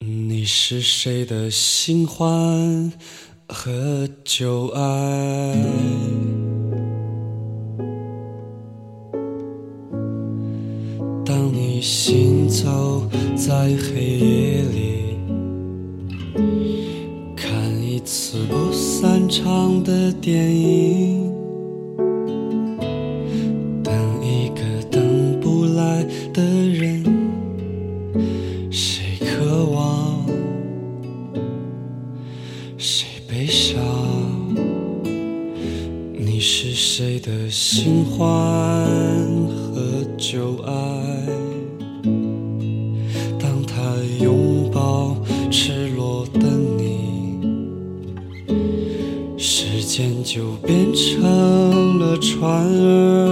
你是谁的新欢和旧爱？当你行走在黑夜里，看一次不散场的电影，新欢和旧爱？当他拥抱赤裸的你，时间就变成了船儿，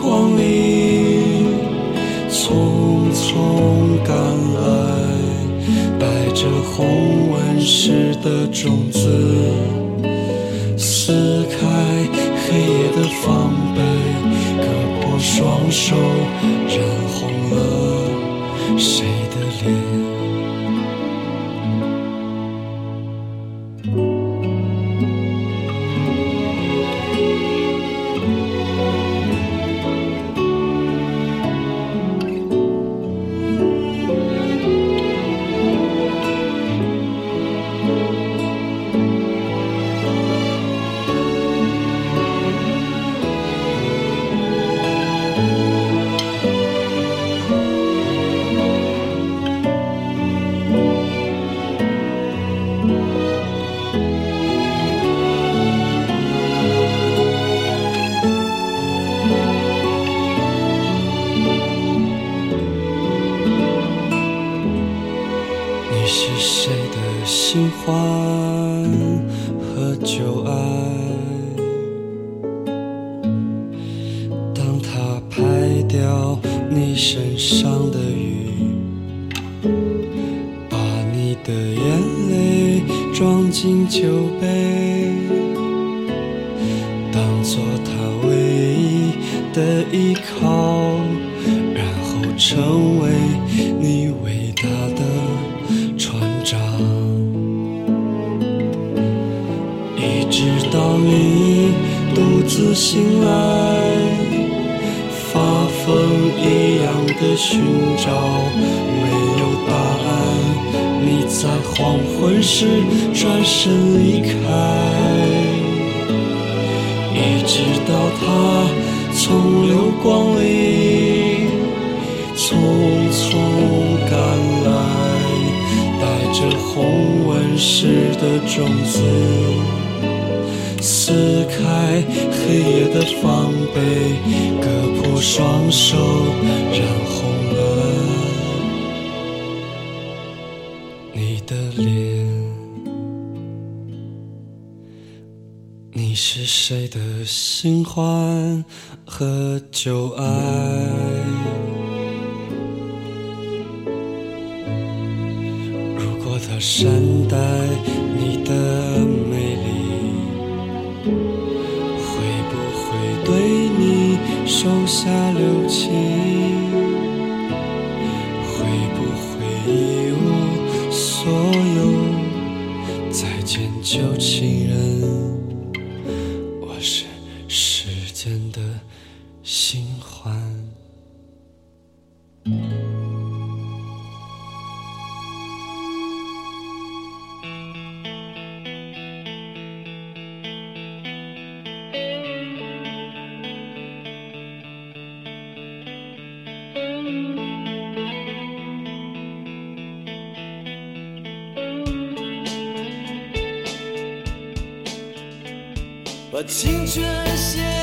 光里匆匆赶来，带着红纹石的种子。撕开黑夜的防备，割破双手，靠，然后成为你伟大的船长。一直到你独自醒来，发疯一样的寻找，没有答案。你在黄昏时转身离开，一直到他从流光里匆匆赶来，带着红纹石的种子。撕开黑夜的防备，割破双手，染红了你的脸。你是谁的新欢和旧爱？如果他善待你的美丽。会不会对你手下留情？青春写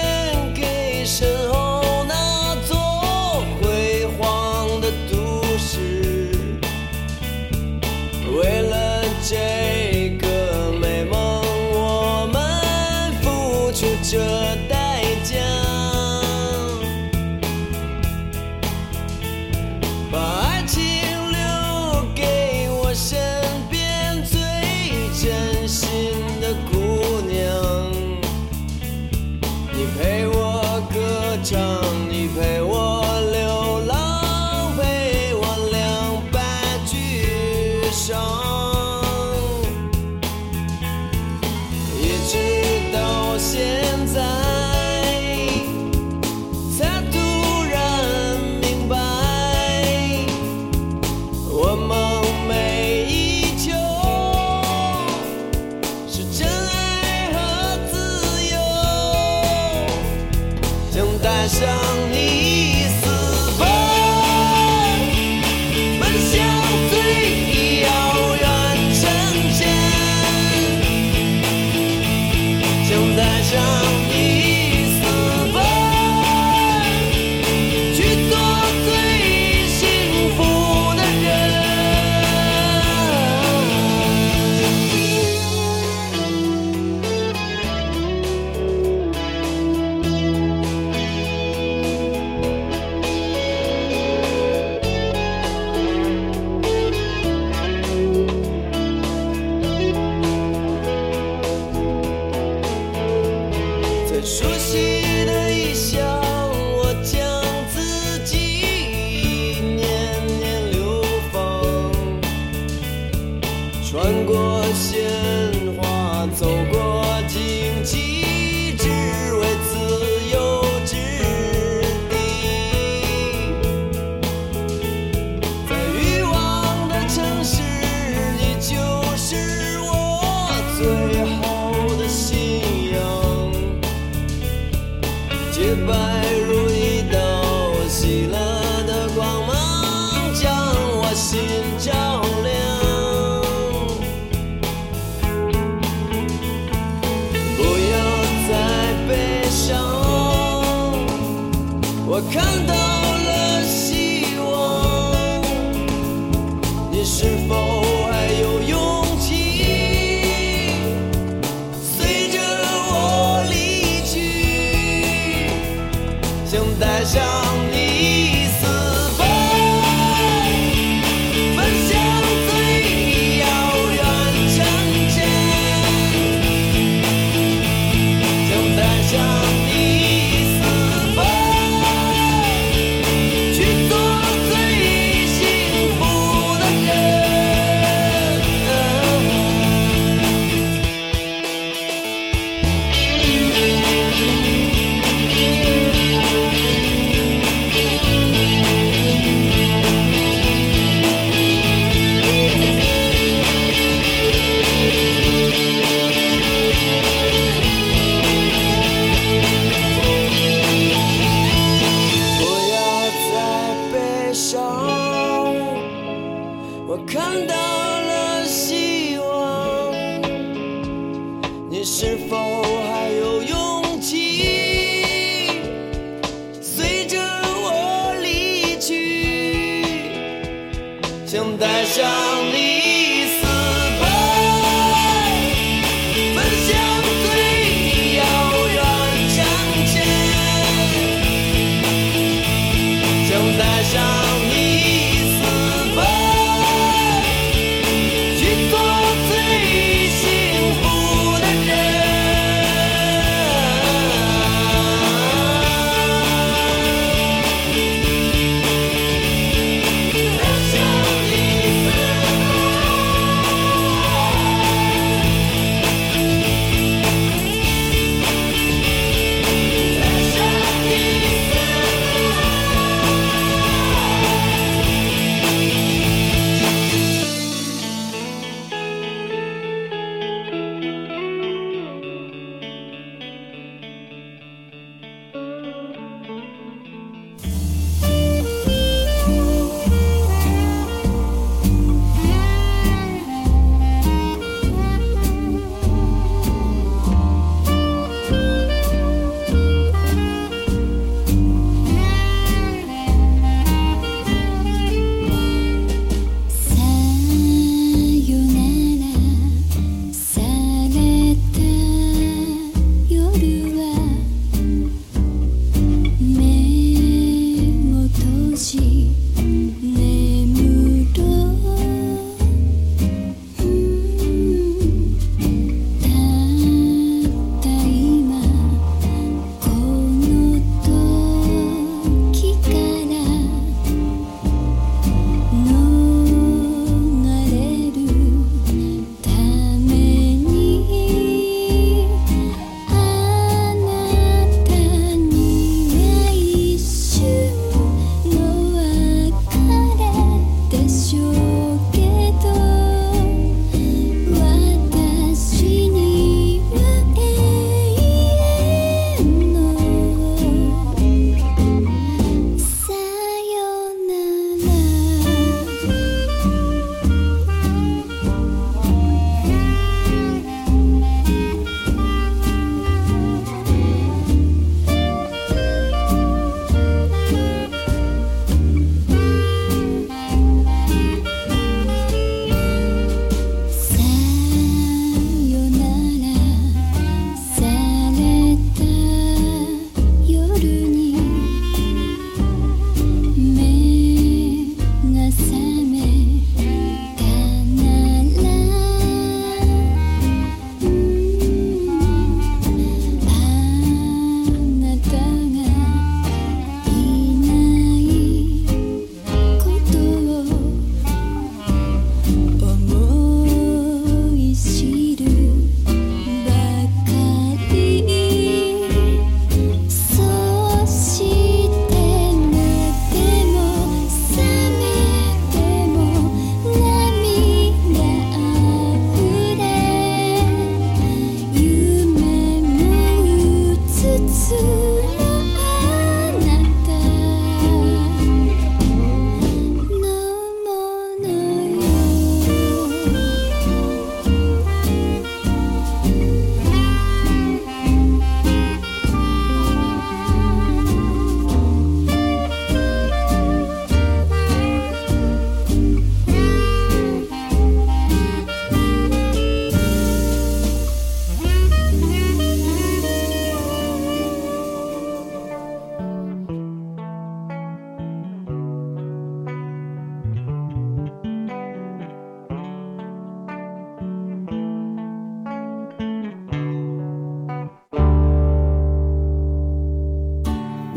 我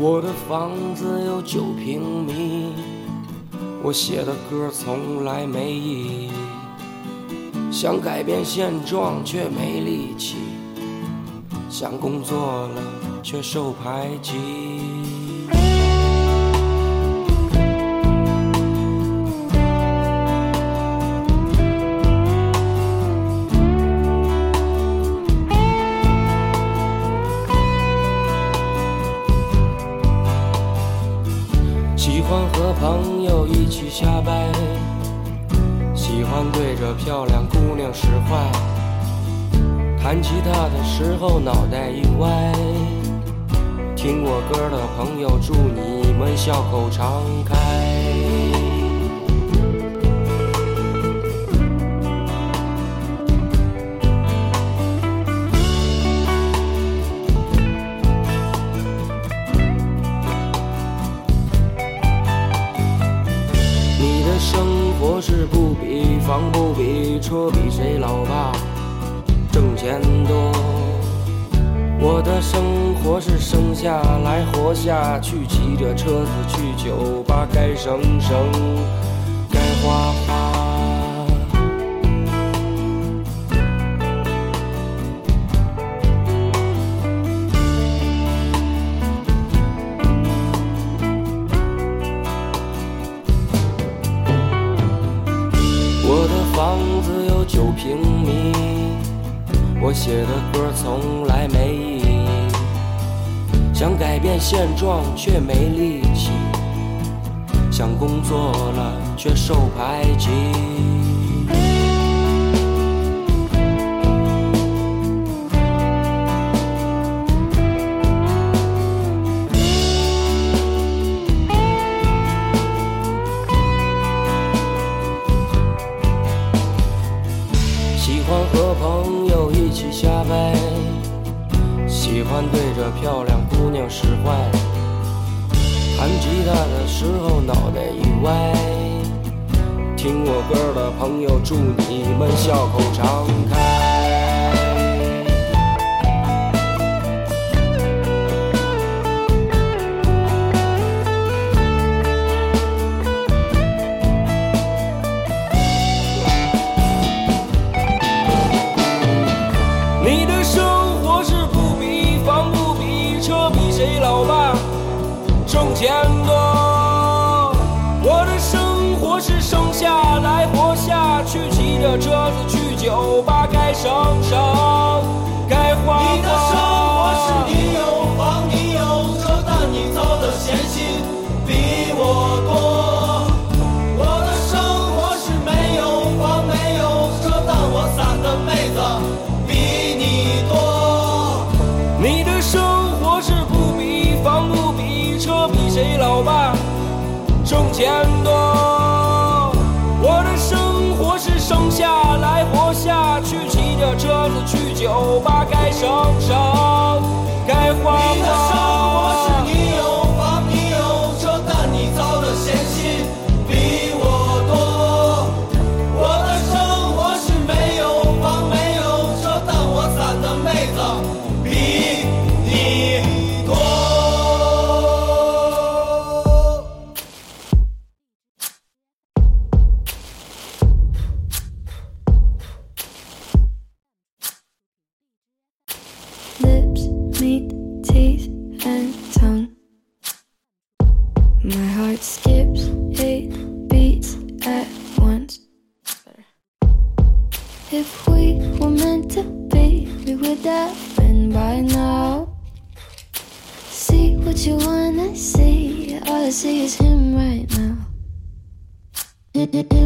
我的房子有九平米，我写的歌从来没意义，想改变现状却没力气，想工作了却受排挤。瞎掰，喜欢对着漂亮姑娘使坏，弹吉他的时候脑袋一歪，听过歌的朋友祝你们笑口常开。是不比房不比车比谁老爸挣钱多，我的生活是生下来活下去，骑着车子去酒吧，该省省，该花现状却没力气，想工作了却受排挤。喜欢和朋友一起瞎掰。喜欢对着漂亮姑娘使坏，弹吉他的时候脑袋一歪，听我歌的朋友祝你们笑口常开。天空我的生活是生下来活下去骑着车子去酒吧该省省该花花。老爸挣钱多。我的生活是生下来活下去，骑着车子去酒吧，该省省，该花花。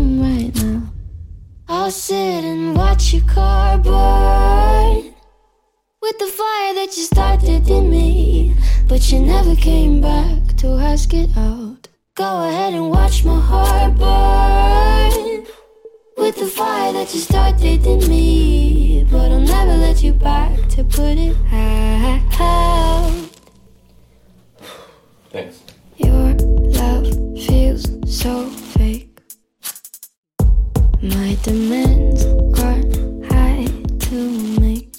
room right now. I'll sit and watch your car burn with the fire that you started in me. But you never came back to ask it out. Go ahead and watch my heart burn with the fire that you started in me. But I'll never let you back to put it out. Thanks. Your love feels so. My demands are high to make.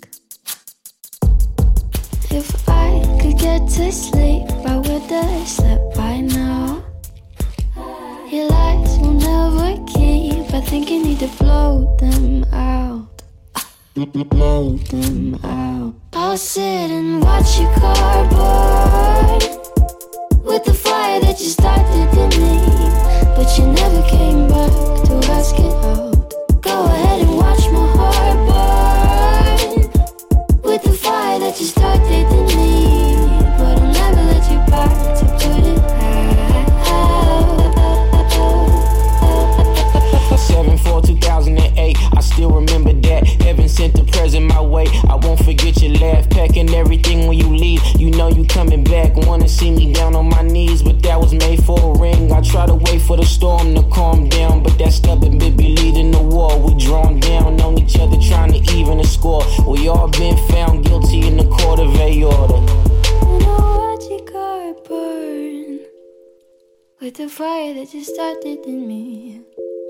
If I could get to sleep, I would have slept by now. Your lies will never keep. I think you need to blow them out. Blow them out. I'll sit and watch your cardboard with the fire that you started to me but you never came back to ask it out. Go ahead and watch my heart burn with the fire that you started in me, but I'll never let you back to put it out. 7 4 2008, I still remember that. Sent the present my way. I won't forget your laugh. Packing everything when you leave. You know you coming back. Wanna see me down on my knees, but that was made for a ring. I try to wait for the storm to calm down, but that stubborn bit be leading the war. We drawn down on each other, trying to even the score. We all been found guilty in the court of a order. I'll burn with the fire that you started in me,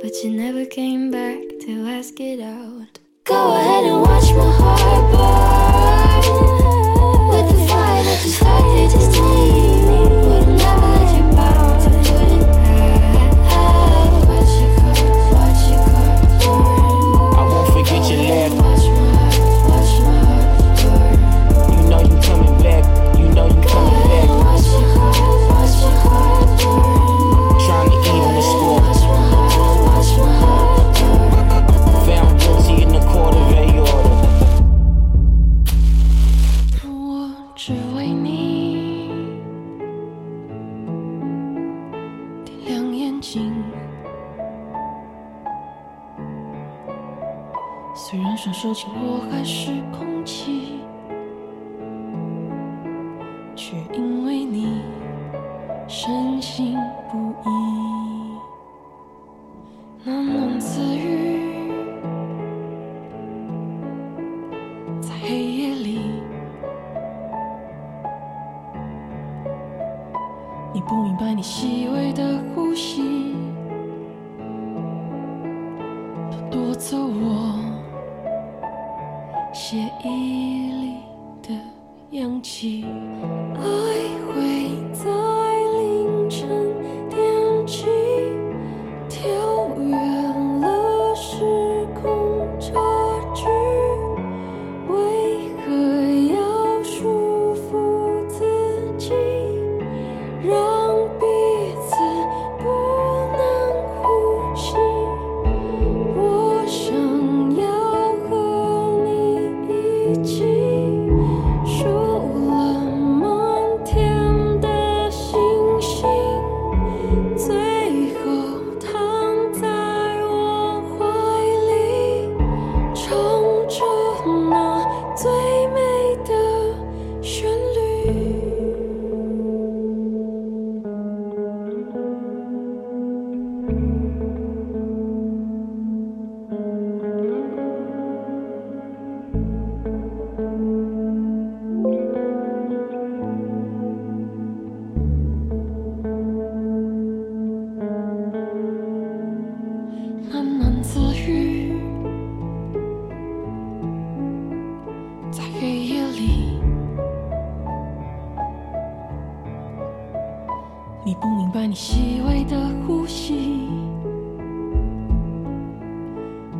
but you never came back to ask it out. Go ahead and watch my heart burn. With the fire that started 夺走我血液里的氧气。爱会走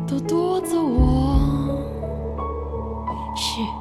都夺走我。是。